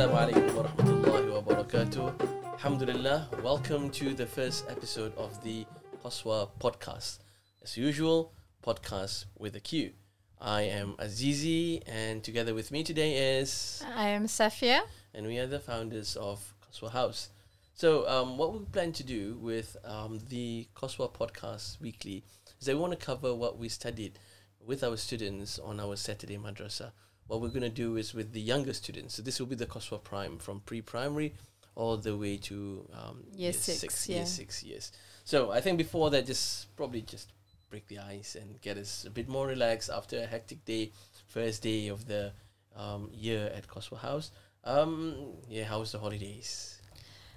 Assalamu alaikum wa rahmatullahi wa barakatuh. Alhamdulillah, welcome to the first episode of the Qaswa podcast. As usual, podcast with a Q. I am Azizi, and together with me today is, I am Safiyyah. and we are the founders of Qaswa House. So, um, what we plan to do with um, the Qaswa podcast weekly is that we want to cover what we studied with our students on our Saturday madrasa. What we're going to do is with the younger students. So, this will be the Qaswa Prime from pre primary all the way to um, Year six, year yeah. six years. So, I think before that, just probably just break the ice and get us a bit more relaxed after a hectic day, first day of the um, year at Qaswa House. Um, yeah, how was the holidays?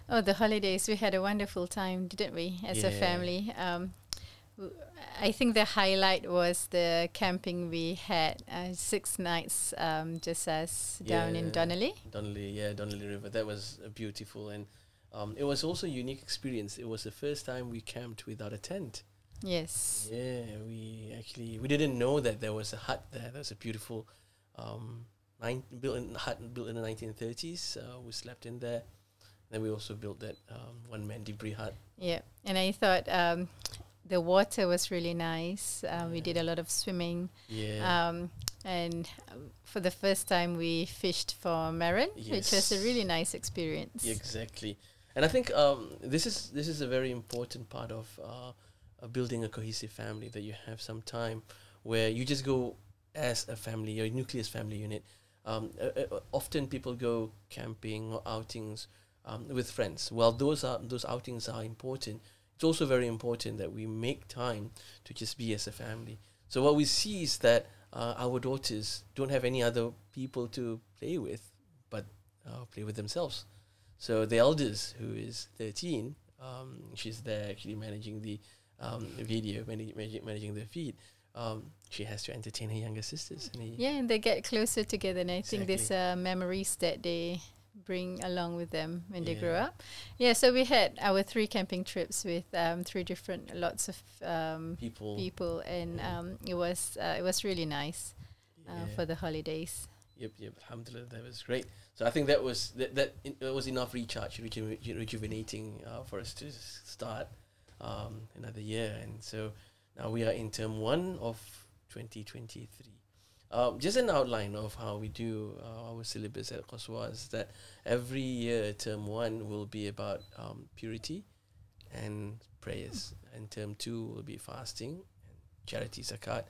Oh, the holidays. We had a wonderful time, didn't we, as a family? Um, I think the highlight was the camping we had, uh, six nights, um, just us down in Donnelly. Donnelly, yeah, Donnelly River. That was beautiful, and um, it was also a unique experience. It was the first time we camped without a tent. Yes. Yeah, we actually we didn't know that there was a hut there. That was a beautiful, um, nine built in hut built in the nineteen thirties. Uh, we slept in there. Then we also built that um, one man debris hut. Yeah. And I thought um, the water was really nice. Um, We did a lot of swimming. Yeah, Um, and um, for the first time, we fished for marron, which was a really nice experience. Exactly. And I think um, this is this is a very important part of uh, uh, building a cohesive family that you have some time where you just go as a family, your nucleus family unit. Um, uh, uh, often people go camping or outings um, with friends. Well, those are those outings are important. It's also very important that we make time to just be as a family. So what we see is that uh, our daughters don't have any other people to play with, but uh, play with themselves. So the eldest, who is 13, um, she's there actually managing the um, video, manage, managing, managing the feed. Um, she has to entertain her younger sisters. And Yeah, and they get closer together, and I think there's Exactly. are memories that they bring along with them when they grow up. Yeah, so we had our three camping trips with um, three different lots of um, people. people, and Yeah. um, it was uh, it was really nice uh, yeah. for the holidays. Yep, yep. Alhamdulillah, that was great. So I think that was that that in, it was enough recharge, reju- reju- rejuvenating uh, for us to start um, another year. And so now we are in term one of 2023. Um, just an outline of how we do uh, our syllabus at Qaswa is that every year term one will be about um, purity and prayers, and term two will be fasting and charity zakat.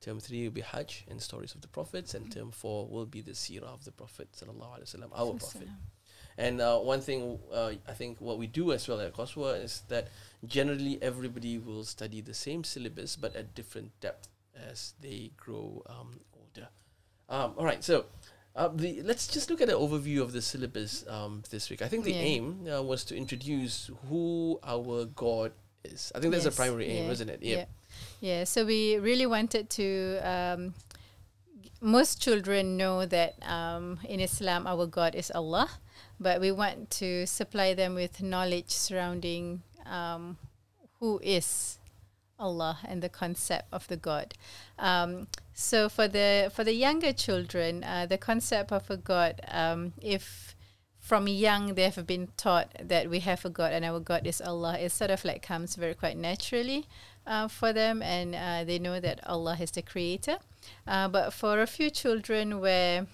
Term three will be Hajj and stories of the prophets, and term four will be the seerah of the Prophet sallallahu alaihi wasallam, our prophet. And uh, one thing uh, I think what we do as well at Qaswa is that generally everybody will study the same syllabus but at different depth as they grow um. Um, all right, so uh, the, let's just look at an overview of the syllabus um, this week. I think the Yeah. aim uh, was to introduce who our God is. I think that's the Yes, primary aim, yeah, isn't it? Yeah. Yeah, so we really wanted to. Um, most children know that um, in Islam our God is Allah, but we want to supply them with knowledge surrounding um, who is Allah and the concept of the God. Um, so for the for the younger children, uh, the concept of a God, um, if from young they have been taught that we have a God and our God is Allah, it sort of like comes very quite naturally uh, for them, and uh, they know that Allah is the Creator. Uh, but for a few children where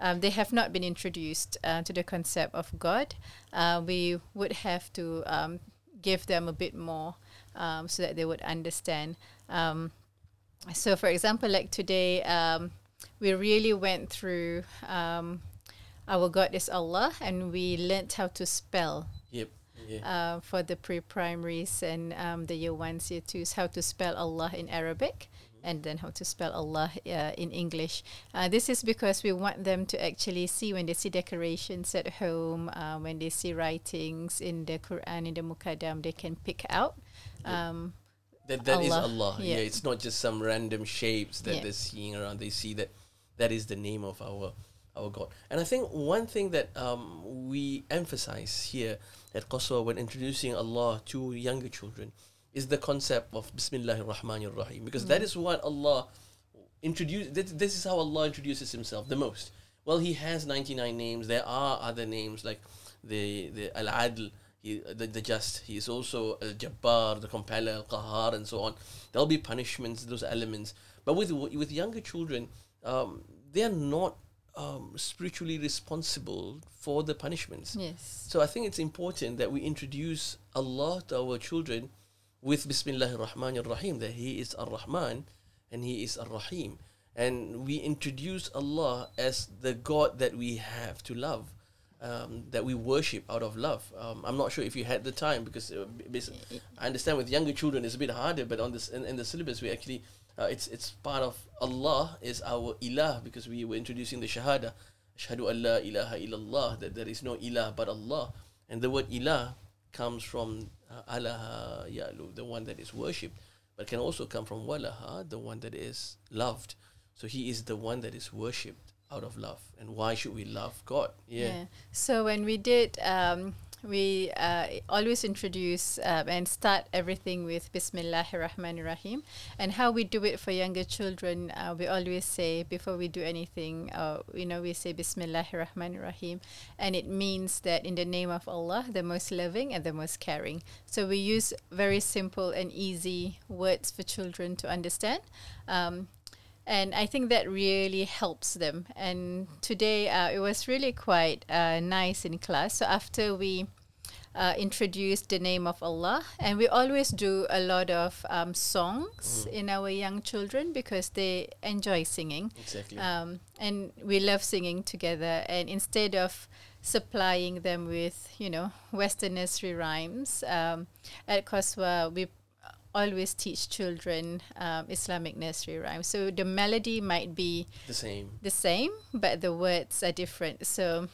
um, they have not been introduced uh, to the concept of God, uh, we would have to um, give them a bit more um, so that they would understand. Um, so, for example, like today, um, we really went through um, our God is Allah and we learned how to spell Yep. Yeah. uh, for the pre-primaries and um, the year ones, year twos, how to spell Allah in Arabic, and then how to spell Allah uh, in English. Uh, this is because we want them to actually see when they see decorations at home, uh, when they see writings in the Quran in the Mukaddam, they can pick out. Yep. That that is Allah, Allah. Yeah. yeah. it's not just some random shapes that Yeah. they're seeing around. They see that that is the name of our our God. And I think one thing that um, we emphasize here at Qaswa when introducing Allah to younger children is the concept of Bismillahir Rahmanir Rahim because that is what Allah introduced. This, this is how Allah introduces Himself the most. Well, he has 99 names. There are other names like the the Al Adl, he, the, the just. He is also Al Jabbar, the Compeller, Al Qahar, and so on. There'll be punishments, those elements. But with with younger children, um, they are not um, spiritually responsible for the punishments. Yes. So I think it's important that we introduce Allah to our children with Bismillah ar-Rahman ar-Rahim, that He is ar-Rahman and He is ar-Rahim. And we introduce Allah as the God that we have to love, um, that we worship out of love. Um, I'm not sure if you had the time because uh, basi- I understand with younger children it's a bit harder, but on this in, in the syllabus we actually uh, it's it's part of Allah is our ilah because we were introducing the shahada, shahadu Allah la ilaha illallah that there is no ilah but Allah, and the word ilah comes from uh, alaha ya'lu, the one that is worshipped, but can also come from walaha, the one that is loved. So He is the one that is worshipped out of love. And why should we love God? Yeah. So when we did, um, we uh, always introduce um, and start everything with Bismillahir Rahmanir Rahim. And how we do it for younger children, uh, we always say before we do anything, uh, you know, we say Bismillahir Rahmanir Rahim. And it means that in the name of Allah, the most loving and the most caring. So we use very simple and easy words for children to understand. Um, and I think that really helps them. And today uh, it was really quite uh, nice in class. So after we uh, introduced the name of Allah, and we always do a lot of um, songs in our young children because they enjoy singing. Exactly. Um, and we love singing together. And instead of supplying them with, you know, Western nursery rhymes, um, at Qaswa, we always teach children um, Islamic nursery rhymes. So the melody might be the same. the same, but the words are different. So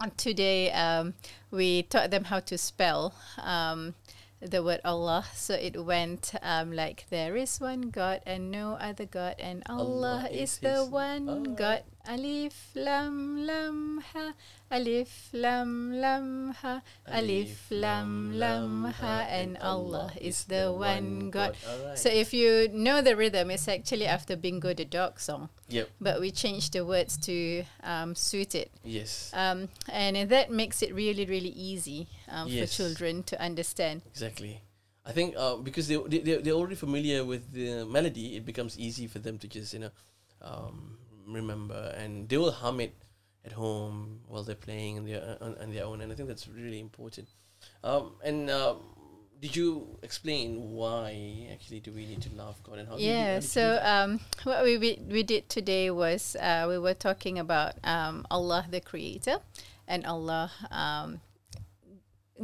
uh, today um, we taught them how to spell um, the word Allah. So it went um, like there is one God and no other God, and Allah, Allah is, is the one Ah. God. Alif lam lam ha. Alif lam lam ha. Alif lam lam ha. And Allah is the one God. Alright. So if you know the rhythm, it's actually after Bingo the dog song, yep. but we changed the words to um, suit it. Yes. Um, and that makes it really, really easy um, Yes. for children to understand. Exactly. I think uh, because they, they they- they're already familiar with the melody, it becomes easy for them to just you know um, remember, and they will hum it at home while they're playing on their on, on their own, and I think that's really important. Um, and um, did you explain why actually do we need to love God and how? Yeah. So um, what we, we we did today was uh, we were talking about um, Allah the Creator, and Allah um,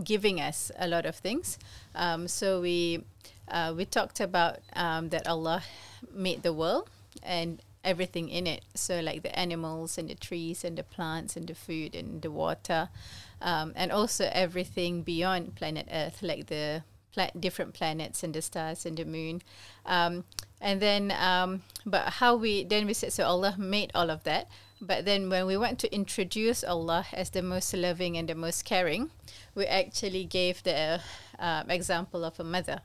giving us a lot of things. Um, so we uh, we talked about um, that Allah made the world and everything in it. So like the animals and the trees and the plants and the food and the water, um, and also everything beyond planet Earth, like the pla- different planets and the stars and the moon. Um, and then, um, but how we then we said so Allah made all of that. But then when we want to introduce Allah as the most loving and the most caring, we actually gave the uh, example of a mother.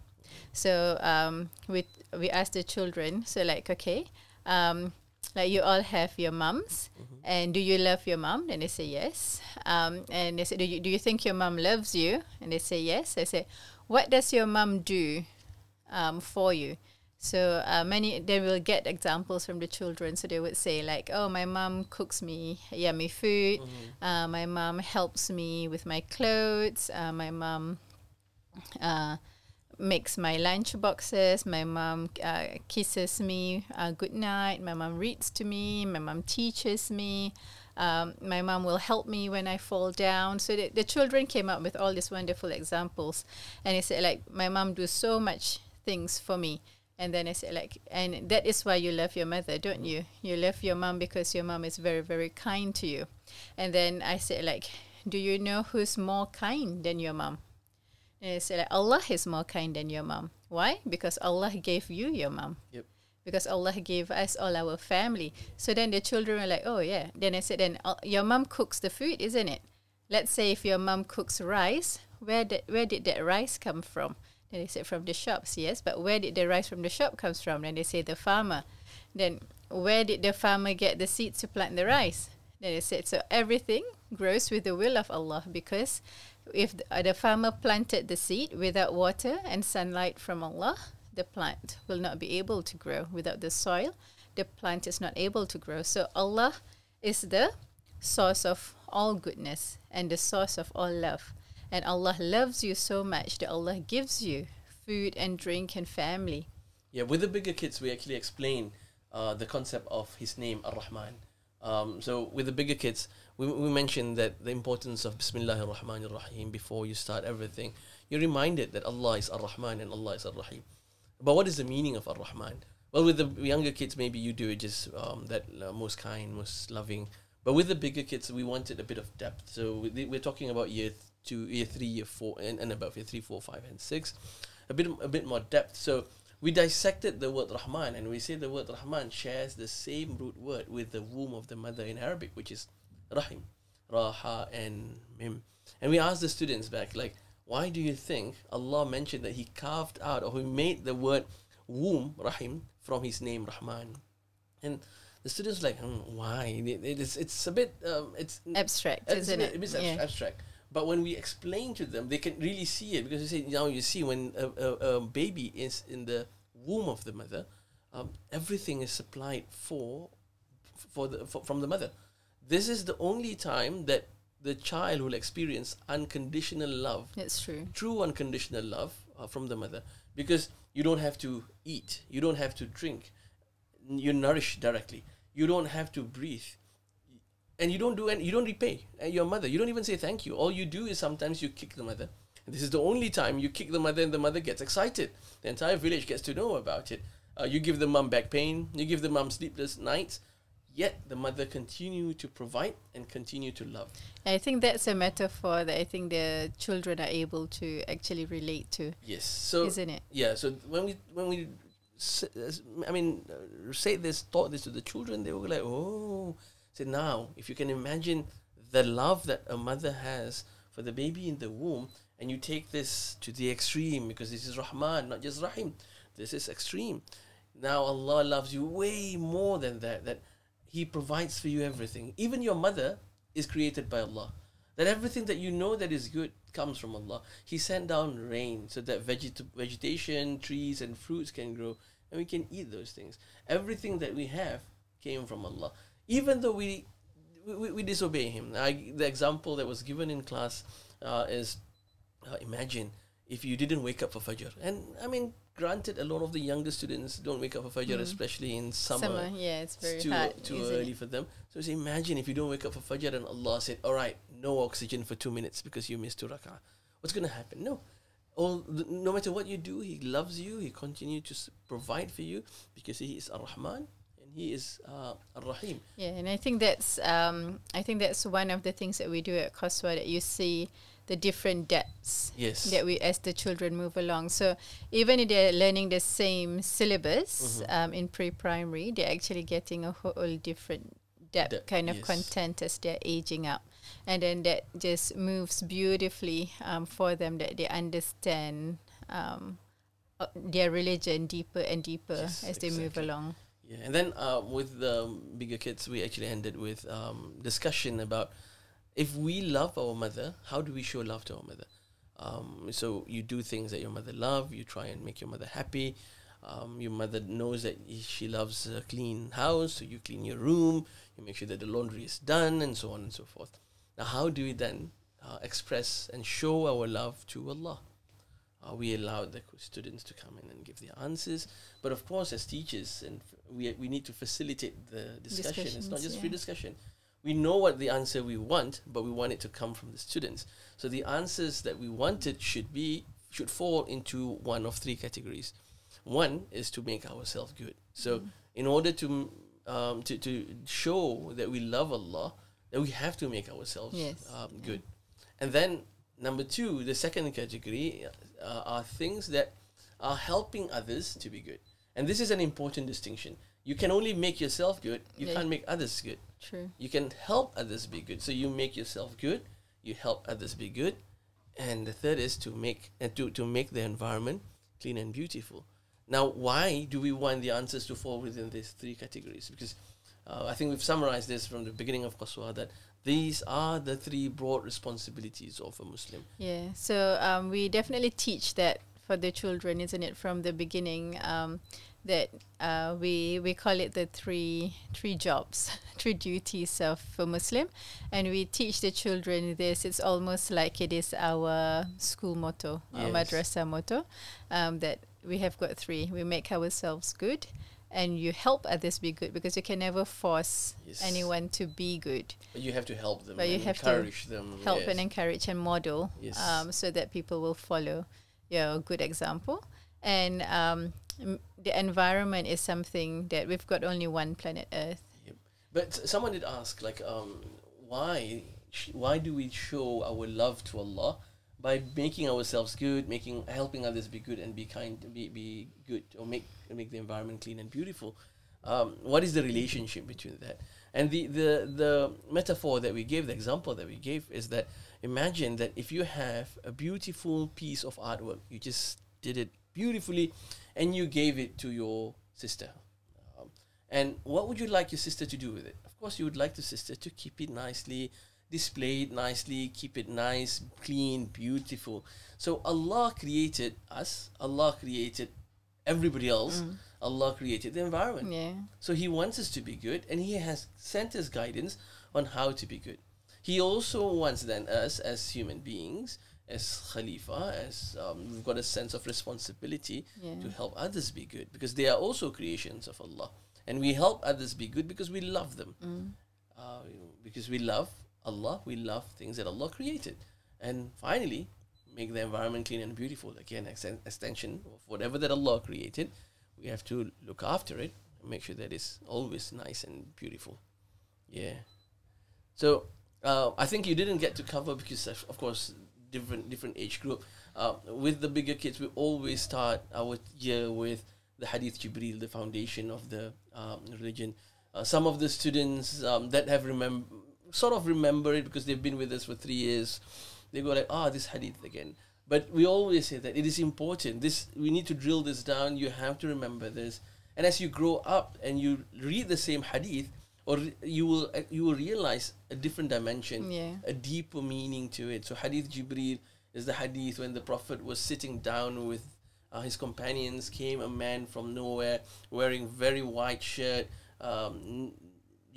So um, we we asked the children. So like okay, um, like you all have your mums, and do you love your mom? And they say yes. Um, and they say, do you do you think your mom loves you? And they say yes. I say, what does your mom do um, for you? So uh, many they will get examples from the children. So they would say like, "Oh, my mom cooks me yummy food. Uh, my mom helps me with my clothes. Uh, my mom uh, makes my lunch boxes. My mom uh, kisses me uh, good night. My mom reads to me. My mom teaches me. Um, my mom will help me when I fall down. So the, the children came up with all these wonderful examples, and they said like, my mom do so much things for me. And then I said like, and that is why you love your mother, don't you? You love your mom because your mom is very very kind to you. And then I said like, do you know who's more kind than your mom? And I said like, Allah is more kind than your mom. Why? Because Allah gave you your mom. Yep. Because Allah gave us all our family. So then the children were like, oh yeah. Then I said, then uh, your mom cooks the food, isn't it? Let's say if your mom cooks rice, where did where did that rice come from? Then they said from the shops, yes. But where did the rice from the shop comes from? Then they say the farmer. Then where did the farmer get the seeds to plant the rice? Then they said, so everything grows with the will of Allah because if the, uh, the farmer planted the seed without water and sunlight from Allah, the plant will not be able to grow. Without the soil, the plant is not able to grow. So Allah is the source of all goodness and the source of all love. And Allah loves you so much that Allah gives you food and drink and family. Yeah, with the bigger kids, we actually explain uh, the concept of his name, Ar Rahman. Um, so, with the bigger kids, we, we mentioned that the importance of Bismillah ar-Rahman ar-Rahim before you start everything. You're reminded that Allah is Ar-Rahman and Allah is Ar-Rahim. But what is the meaning of Ar-Rahman? Well, with the younger kids, maybe you do it just um, that uh, most kind, most loving. But with the bigger kids, we wanted a bit of depth. So we- we're talking about year two, year three, year four, and, and above year three, four, five, and six. A bit, a bit more depth. So we dissected the word Rahman, and we say the word Rahman shares the same root word with the womb of the mother in Arabic, which is Rahim, Raha, and Mim. And we asked the students back, like, why do you think Allah mentioned that He carved out or He made the word womb, Rahim, from His name, Rahman? And the students were like, hmm, why? It- it- it's, it's a bit, um, it's Abstract, it's isn't it? bit abs- abstract. But when we explain to them, they can really see it. Because they say, now you see when a, a, a baby is in the womb of the mother, um, everything is supplied for, for the for, from the mother. This is the only time that the child will experience unconditional love. That's true. true unconditional love uh, from the mother. Because you don't have to eat, you don't have to drink, you nourish directly, you don't have to breathe, and you don't do and you don't repay uh, your mother. You don't even say thank you. All you do is sometimes you kick the mother. This is the only time you kick the mother, and the mother gets excited. The entire village gets to know about it. Uh, you give the mum back pain, you give the mum sleepless nights. Yet the mother continue to provide and continue to love. I think that's a metaphor that I think the children are able to actually relate to, Yes. So isn't it? Yeah, so when we when we, s- I mean, uh, say this, taught this to the children, they were like, oh, now, if you can imagine the love that a mother has for the baby in the womb, and you take this to the extreme because this is Rahman, not just Rahim, this is extreme. Now Allah loves you way more than that. That He provides for you everything. Even your mother is created by Allah. That everything that you know that is good comes from Allah. He sent down rain so that veget- vegetation, trees, and fruits can grow, and we can eat those things. Everything that we have came from Allah. Even though we we, we, disobey Him. I, the example that was given in class uh, is uh, imagine if you didn't wake up for Fajr. And I mean, granted, a lot of the younger students don't wake up for Fajr, Mm. especially in summer. Summer, yeah, it's very It's too, hard. too early it? for them. So imagine if you don't wake up for Fajr and Allah said, all right, no oxygen for two minutes because you missed two rak'ah. What's going to happen? No. All, th- no matter what you do, He loves you. He continues to s- provide for you because He is Ar-Rahman He is uh, Ar-Rahim. Yeah, and I think that's um, I think that's one of the things that we do at Qaswa that you see the different depths Yes. that we as the children move along. So even if they're learning the same syllabus Mhm. um, in pre-primary, they're actually getting a whole different depth Depth, kind of yes. content as they're aging up, and then that just moves beautifully um, for them that they understand. Um, uh, their religion deeper and deeper Yes, as they move along. Yeah, and then uh, with the bigger kids, we actually ended with um, discussion about if we love our mother, how do we show love to our mother? Um, so you do things that your mother love. You try and make your mother happy. Um, your mother knows that she loves a clean house, so you clean your room. You make sure that the laundry is done, and so on and so forth. Now, how do we then uh, express and show our love to Allah? Uh, we allow the students to come in and give their answers. But of course, as teachers, and f- we we need to facilitate the discussion. It's not just free discussion. We know what the answer we want, but we want it to come from the students. So the answers that we wanted should be should fall into one of three categories. One is to make ourselves good. So in order to um, to to show that we love Allah, that we have to make ourselves Yes. um, Yeah. good. And then number two, the second category uh, are things that are helping others to be good. And this is an important distinction. You can only make yourself good. You Yeah. can't make others good. True. You can help others be good. So you make yourself good. You help others be good. And the third is to make uh, to to make the environment clean and beautiful. Now, why do we want the answers to fall within these three categories? Because uh, I think we've summarized this from the beginning of Qaswa that these are the three broad responsibilities of a Muslim. Yeah. So um, we definitely teach that for the children, isn't it, from the beginning? Um, that uh, we we call it the three three jobs, three duties of a Muslim, and we teach the children this. It's almost like it is our school motto, our madrasa motto, um, that we have got three. We make ourselves good, and you help others be good because you can never force Yes. anyone to be good. But you have to help them. But you have to encourage them. help yes. and encourage and model Yes. um, so that people will follow your good example. And um, m- the environment is something that we've got only one planet Earth. Yep. But someone did ask, like, um, why sh- why do we show our love to Allah by making ourselves good, making helping others be good and be kind, be be good, or make make the environment clean and beautiful? Um, what is the relationship between that? And the, the the metaphor that we gave, the example that we gave, is that imagine that if you have a beautiful piece of artwork, you just did it beautifully, and you gave it to your sister. Um, and what would you like your sister to do with it? Of course, you would like the sister to keep it nicely, display it nicely, keep it nice, clean, beautiful. So Allah created us. Allah created everybody else. Allah created the environment. Yeah. So He wants us to be good, and He has sent us guidance on how to be good. He also wants then us as human beings, as Khalifa, as um, we've got a sense of responsibility Yeah. to help others be good because they are also creations of Allah, and we help others be good because we love them. Uh, because we love Allah, we love things that Allah created, and finally, make the environment clean and beautiful. Again, extension of whatever that Allah created, we have to look after it and make sure that it's always nice and beautiful. Yeah. So uh, I think you didn't get to cover because of, course different different age group. Uh, with the bigger kids, we always start our year with the Hadith Jibril, the foundation of the um, religion. Uh, some of the students um, that have remember sort of remember it because they've been with us for three years. They go like, ah, this Hadith again. But we always say that it is important. This we need to drill this down. You have to remember this. And as you grow up and you read the same Hadith, or you will you will realize a different dimension Yeah. a deeper meaning to it. So Hadith Jibril is the hadith when the Prophet was sitting down with uh, his companions. Came a man from nowhere wearing very white shirt. Um,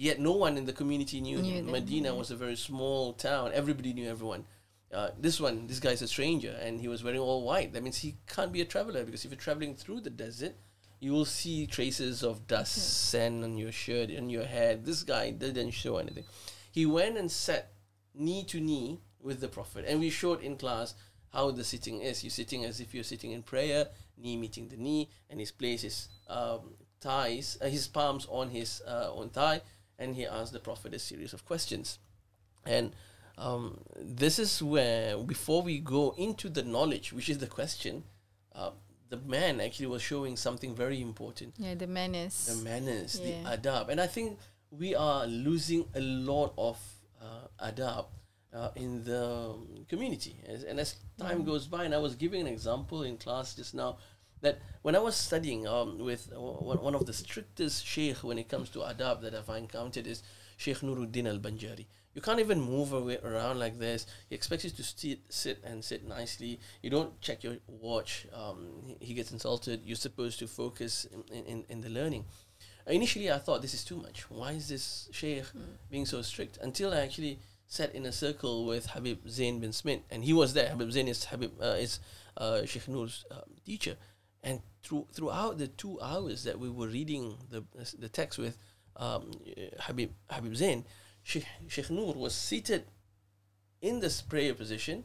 yet no one in the community knew, Knew him. them, Medina was a very small town. Everybody knew everyone. Uh, this one, this guy's a stranger, and he was wearing all white. That means he can't be a traveler because if you're traveling through the desert, you will see traces of dust, sand on your shirt, on your head. This guy didn't show anything. He went and sat knee to knee with the Prophet, and we showed in class how the sitting is. You're sitting as if you're sitting in prayer, knee meeting the knee, and he's placed his um, thighs, uh, his palms on his uh, on thigh, and he asked the Prophet a series of questions. And um, this is where, before we go into the knowledge, which is the question, uh, the man actually was showing something very important Yeah, the manners. the manners, Yeah. the adab. And I think we are losing a lot of uh, adab uh, in the um, community. As, and as time goes by, and I was giving an example in class just now, that when I was studying um, with uh, one of the strictest sheikh when it comes to adab that I've encountered is Sheikh Nuruddin al-Banjari. You can't even move away around like this. He expects you to sit, sit and sit nicely. You don't check your watch. Um, he, gets insulted. You're supposed to focus in, in, in the learning. Initially, I thought this is too much. Why is this sheikh being so strict? Until I actually sat in a circle with Habib Zain bin Smith, and he was there. Habib Zain is Habib uh, is uh, Sheikh Noor's um, teacher, and through throughout the two hours that we were reading the the text with um, Habib Habib Zain, Sheikh, Sheikh Noor was seated in this prayer position,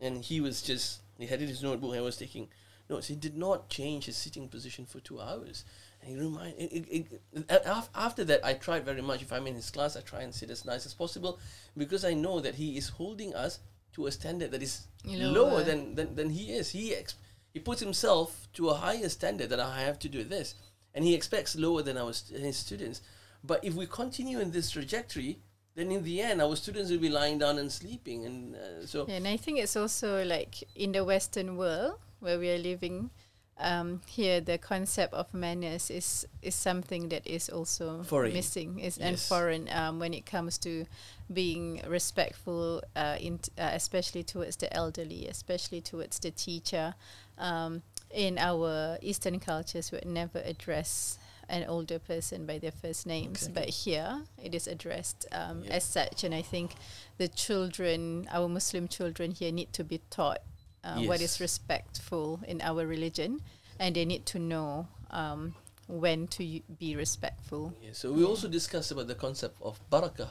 and he was just he had in his notebook and was taking notes. He did not change his sitting position for two hours. And he remind it, it, it, after that, I tried very much. If I'm in his class, I try and sit as nice as possible because I know that he is holding us to a standard that is Lower. lower than, than, than he is. He ex- he puts himself to a higher standard that I have to do this, and he expects lower than our st- his students. But if we continue in this trajectory, then in the end, our students will be lying down and sleeping, and uh, so Yeah, and I think it's also like in the Western world where we are living, um, here the concept of manners is is something that is also Foreign. missing is and foreign um, when it comes to being respectful, uh, in uh, especially towards the elderly, especially towards the teacher. Um, in our Eastern cultures, we would never address an older person by their first names, but here it is addressed um, Yeah. as such. And I think the children, our Muslim children here, need to be taught uh, what is Yes. respectful in our religion, and they need to know um, when to y- be respectful. Yeah, so we also discussed about the concept of barakah.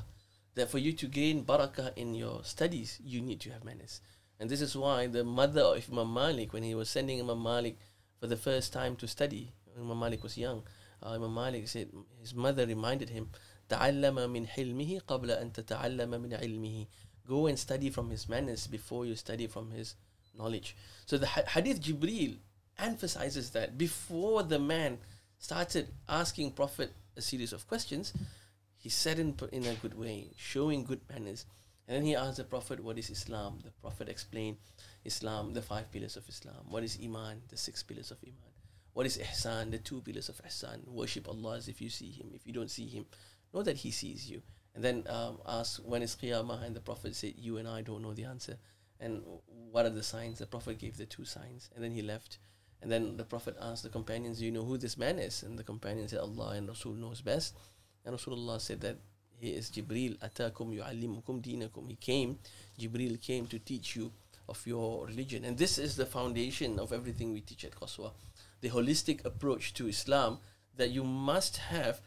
That for you to gain barakah in your studies, you need to have manners. And this is why the mother of Imam Malik, when he was sending Imam Malik for the first time to study, when Imam Malik was young, uh, Imam Malik said his mother reminded him, "تعلم من حلمه قبل أن تتعلم من علمه." Go and study from his manners before you study from his knowledge. So the Hadith Jibril emphasizes that before the man started asking Prophet a series of questions, he said in in a good way, showing good manners. And then he asked the Prophet, "What is Islam?" The Prophet explained, "Islam, the five pillars of Islam. What is Iman? The six pillars of Iman. What is Ihsan? The two pillars of Ihsan. Worship Allah as if you see Him. If you don't see Him, know that He sees you." And then um, asked, "When is Qiyamah?" And the Prophet said, "You and I don't know the answer." And what are the signs? The Prophet gave the two signs, and then he left. And then the Prophet asked the companions, Do you know who this man is? And the companions said, Allah and Rasul knows best. And Rasulullah said that he is Jibril, Atakum yu'allimukum dinakum. He came, Jibril came to teach you of your religion. And this is the foundation of everything we teach at Qaswa. The holistic approach to Islam that you must have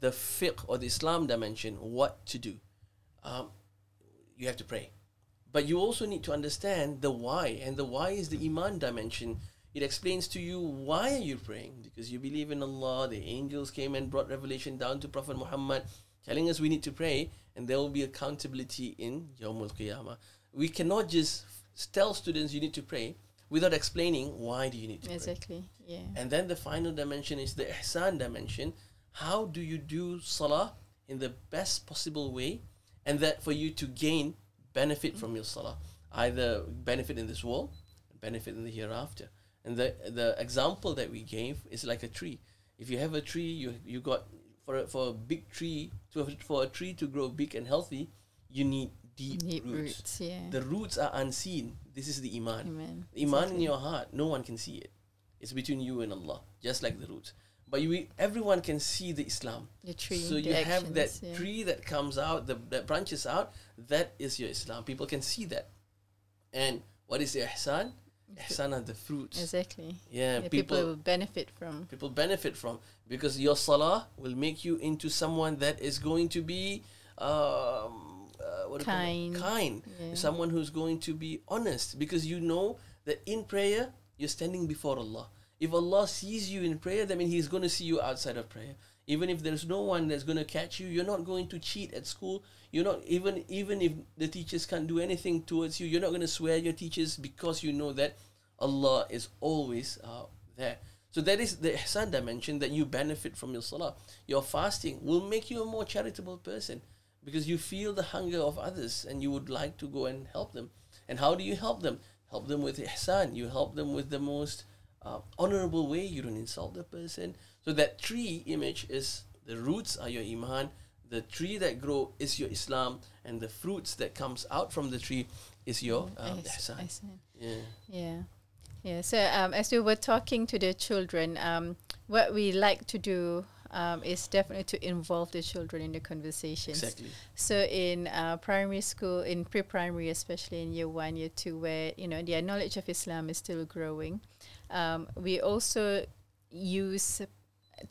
the fiqh or the Islam dimension, what to do. Um, you have to pray. But you also need to understand the why, and the why is the iman dimension. It explains to you why are you praying because you believe in Allah. The angels came and brought revelation down to Prophet Muhammad, telling us we need to pray, and there will be accountability in Yawmul Qiyamah. We cannot just tell students you need to pray without explaining why do you need to pray. Exactly. Yeah. And then the final dimension is the ihsan dimension. How do you do salah in the best possible way and that for you to gain benefit from your salah? Either benefit in this world, benefit in the hereafter. And the the example that we gave is like a tree. If you have a tree, you you got for a, for a big tree to for a tree to grow big and healthy, you need deep, Deep roots. roots. Yeah. The roots are unseen. This is the iman. Amen. The Iman in your heart, no one can see it. It's between you and Allah, just like the roots. But you, everyone can see the Islam. The tree. so you have that yeah. tree that comes out, the, that branches out. That is your Islam. People can see that. And what is the ihsan? Ihsan are the fruits. Exactly. Yeah, Yeah, people people, will benefit from. people benefit from because your salah will make you into someone that is going to be um, uh, what do you call it? Kind. kind Yeah. someone who's going to be honest because you know that in prayer you're standing before Allah if Allah sees you in prayer that means he's going to see you outside of prayer. Even if there's no one that's going to catch you you're not going to cheat at school. You're not even even if the teachers can't do anything towards you you're not going to swear your teachers because you know that Allah is always uh, there. So that is the ihsan dimension that you benefit from your salah. Your fasting will make you a more charitable person because you feel the hunger of others and you would like to go and help them. And how do you help them? Help them with ihsan. You help them with the most uh, honorable way you don't insult the person so that tree image is the roots are your iman the tree that grow is your islam and the fruits that comes out from the tree is your um, Ihs- ihsan ihsan. yeah Yeah. Yeah. So um, as we were talking to the children, um, what we like to do um, is definitely to involve the children in the conversations. exactly So in uh, primary school, in pre-primary, especially in year one, year two, where you know their knowledge of Islam is still growing, um, we also use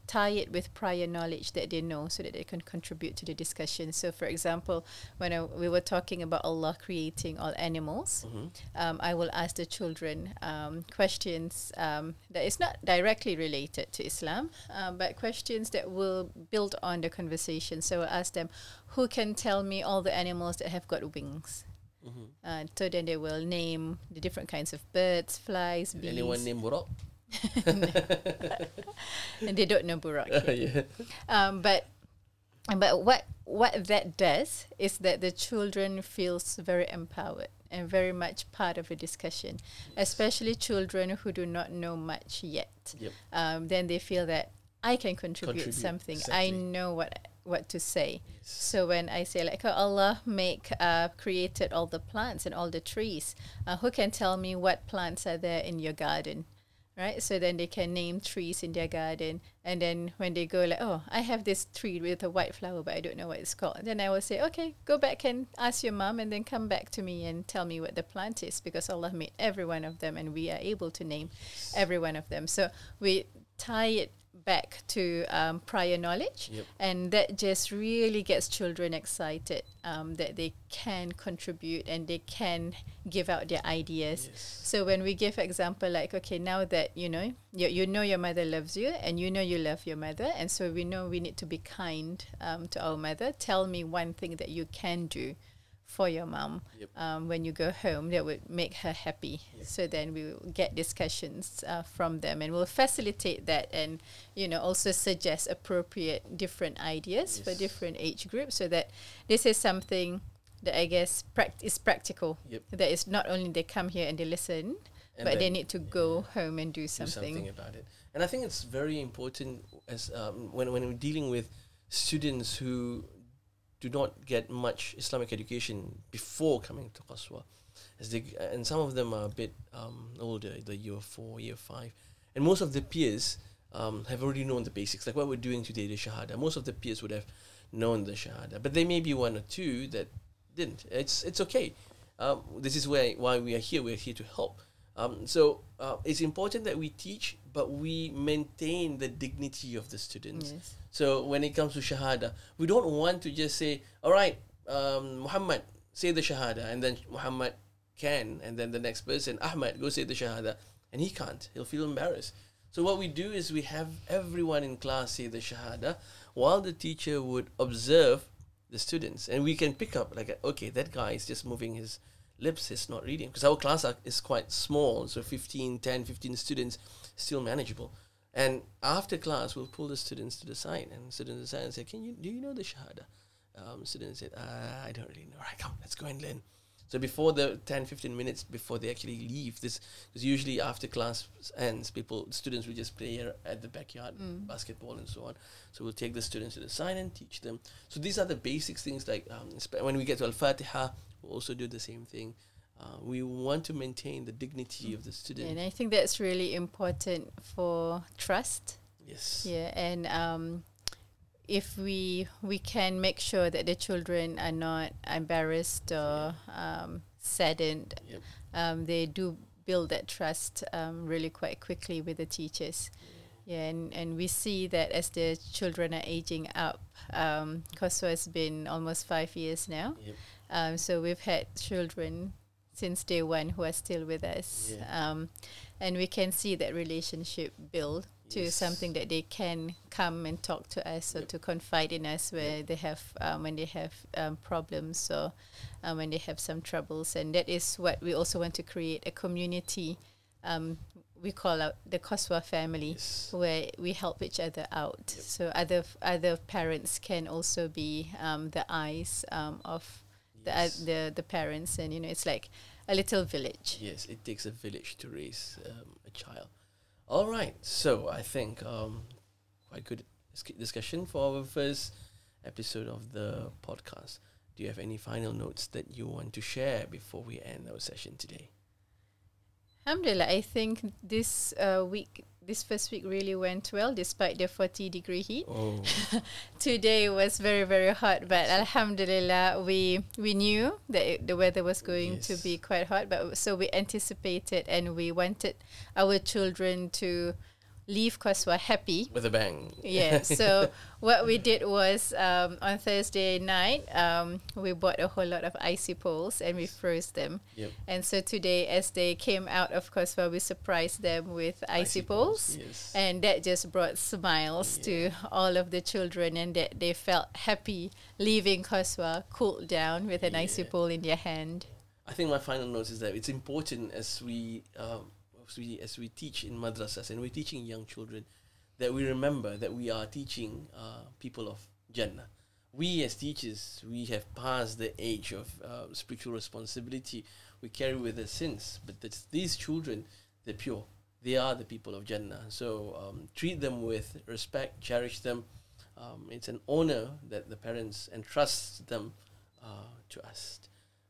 tie it with prior knowledge that they know so that they can contribute to the discussion. So, for example, when I, we were talking about Allah creating all animals, Mhm. um, I will ask the children um, questions um, that is not directly related to Islam, um, but questions that will build on the conversation. So I'll ask them, who can tell me all the animals that have got wings? Mhm. Uh, so then they will name the different kinds of birds, flies, bees, anyone name Buraq? and they don't know Buraq. yeah. um, but but what what that does is that the children feels very empowered and very much part of a discussion, especially children who do not know much yet. Yep. Um, then they feel that I can contribute, Contribute, something. I know what what to say. Yes. So when I say like, oh, Allah make uh, created all the plants and all the trees, uh, who can tell me what plants are there in your garden, right? So then they can name trees in their garden, and then when they go like, oh, I have this tree with a white flower, but I don't know what it's called. Then I will say, okay, go back and ask your mom, and then come back to me and tell me what the plant is, because Allah made every one of them, and we are able to name every one of them. So we tie it back to um, prior knowledge Yep. and that just really gets children excited um, that they can contribute and they can give out their ideas Yes. so when we give example like okay now that you know you, you know your mother loves you and you know you love your mother and so we know we need to be kind um, to our mother tell me one thing that you can do for your mom Yep. um, when you go home that would make her happy Yep. so then we will get discussions uh, from them and we'll facilitate that and you know also suggest appropriate different ideas for different age groups so that this is something that I guess prac- is practical Yep. that is not only they come here and they listen And but they need to go home and do do something, something about it. And I think it's very important as um, when when we're dealing with students who do not get much Islamic education before coming to Qaswa, as they and some of them are a bit um, older, the year four, year five, and most of the peers um, have already known the basics, like what we're doing today, the Shahada. Most of the peers would have known the Shahada, but there may be one or two that didn't. It's it's okay. Um, this is where why we are here. We're here to help. Um, so uh, it's important that we teach, but we maintain the dignity of the students. Yes. So when it comes to Shahada, we don't want to just say, all right, um, Muhammad, say the Shahada, and then Muhammad can, and then the next person, Ahmad, go say the Shahada, and he can't. He'll feel embarrassed. So what we do is we have everyone in class say the Shahada, while the teacher would observe the students, and we can pick up like, okay, that guy is just moving his lips, he's not reading, because our class are, is quite small, so 15, 10, 15 students, still manageable. And after class, we'll pull the students to the side, and students to the side and say, "Can you do you know the shahada?" Um, students said, uh, "I don't really know." Right, come, let's go and learn. So before the 10, 15 minutes before they actually leave, this because usually after class ends, people students will just play at the backyard Mm. basketball and so on. So we'll take the students to the side and teach them. So these are the basics things like um, when we get to Al Fatiha, we'll also do the same thing. Uh, we want to maintain the dignity of the student. and I think that's really important for trust yes. Yeah, and um, if we we can make sure that the children are not embarrassed or um, saddened, Yep. um, they do build that trust um, really quite quickly with the teachers. Yeah, and, and we see that as the children are aging up. Um, Qaswa has been almost five years now. Yep. Um, so we've had children since day one who are still with us. Yeah. Um, and we can see that relationship build to something that they can come and talk to us or Yep. to confide in us where they have um, when they have um, problems or um, when they have some troubles. And that is what we also want to create a community. Um, we call out the Qaswa family Yes. where we help each other out. Yep. So other other parents can also be um, the eyes um, of Yes. the the parents, and you know it's like a little village. Yes, it takes a village to raise um, a child. All right, so I think um, quite good discussion for our first episode of the podcast. Do you have any final notes that you want to share before we end our session today? Alhamdulillah, I think this uh, week, this first week really went well despite the 40 degree heat. Oh, Today was very very hot, but Alhamdulillah, we we knew that it, the weather was going to be quite hot, but so we anticipated and we wanted our children to leave Qaswa happy with a bang. yeah. So what we did was um, on Thursday night, um, we bought a whole lot of icy poles and we froze them. Yep. And so today, as they came out of Qaswa, we surprised them with icy, poles. Yes. And that just brought smiles to all of the children, and that they felt happy leaving Qaswa, cooled down with an icy pole in their hand. I think my final note is that it's important as we um, as we as we teach in madrasas and we're teaching young children that we remember that we are teaching uh, people of Jannah. we as teachers, we have passed the age of uh, spiritual responsibility. We carry with us sins, but that's, these children, they're pure. They are the people of Jannah. So um, treat them with respect, cherish them. Um, it's an honor that the parents entrust them uh, to us.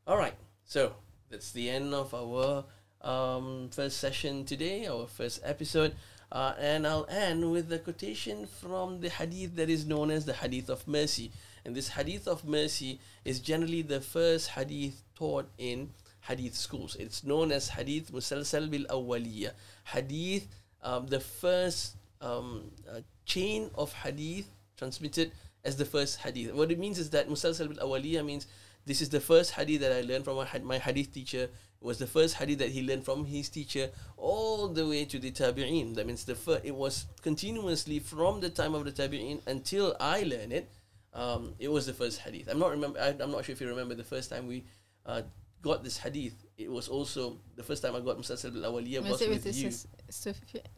All right, so that's the end of our um, first session today, our first episode. Uh, and I'll end with a quotation from the hadith that is known as the hadith of mercy. And this hadith of mercy is generally the first hadith taught in hadith schools. It's known as hadith musalsal bil awwaliya. Hadith, um, the first um, uh, chain of hadith transmitted as the first hadith. What it means is that musalsal bil awwaliya means this is the first hadith that I learned from my hadith teacher. It was the first hadith that he learned from his teacher all the way to the tabi'in. That means the first, it was continuously from the time of the tabi'in until I learned it. Um, it was the first hadith. I'm not remember. I, am not sure if you remember the first time we uh, got this hadith. It was also the first time I got Musalsal al-Awaliya was, was with, with you.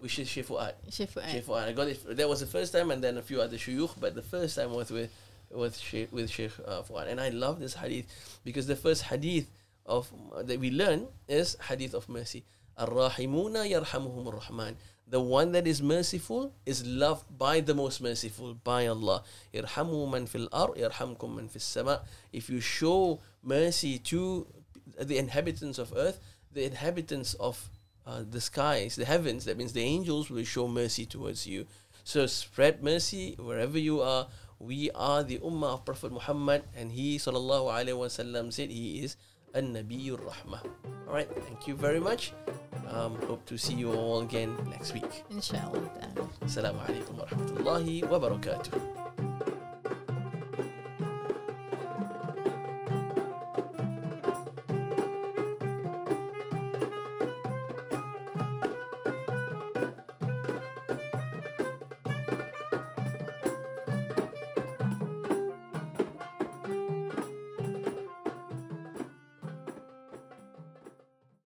Which is Sheikh Fuad. Sheikh Fuad. Sheikh Fuad. I got it. That was the first time, and then a few other shuyukh. But the first time was with with Sheikh, with Sheikh uh, Fuad. And I love this hadith because the first hadith of that we learn is hadith of mercy. Ar-Rahimuna yarhamuhum rahman The one that is merciful is loved by the most merciful, by Allah. Irhamu man fil ar, irhamkum man fis sama. If you show mercy to the inhabitants of earth, the inhabitants of uh, the skies, the heavens, that means the angels will show mercy towards you. So spread mercy wherever you are we are the ummah of Prophet Muhammad and he sallallahu alaihi wasallam said he is a Nabiyur Rahmah. Alright, thank you very much. Um, hope to see you all again next week. Inshallah. Assalamu alaikum wa rahmatullahi wa barakatuh.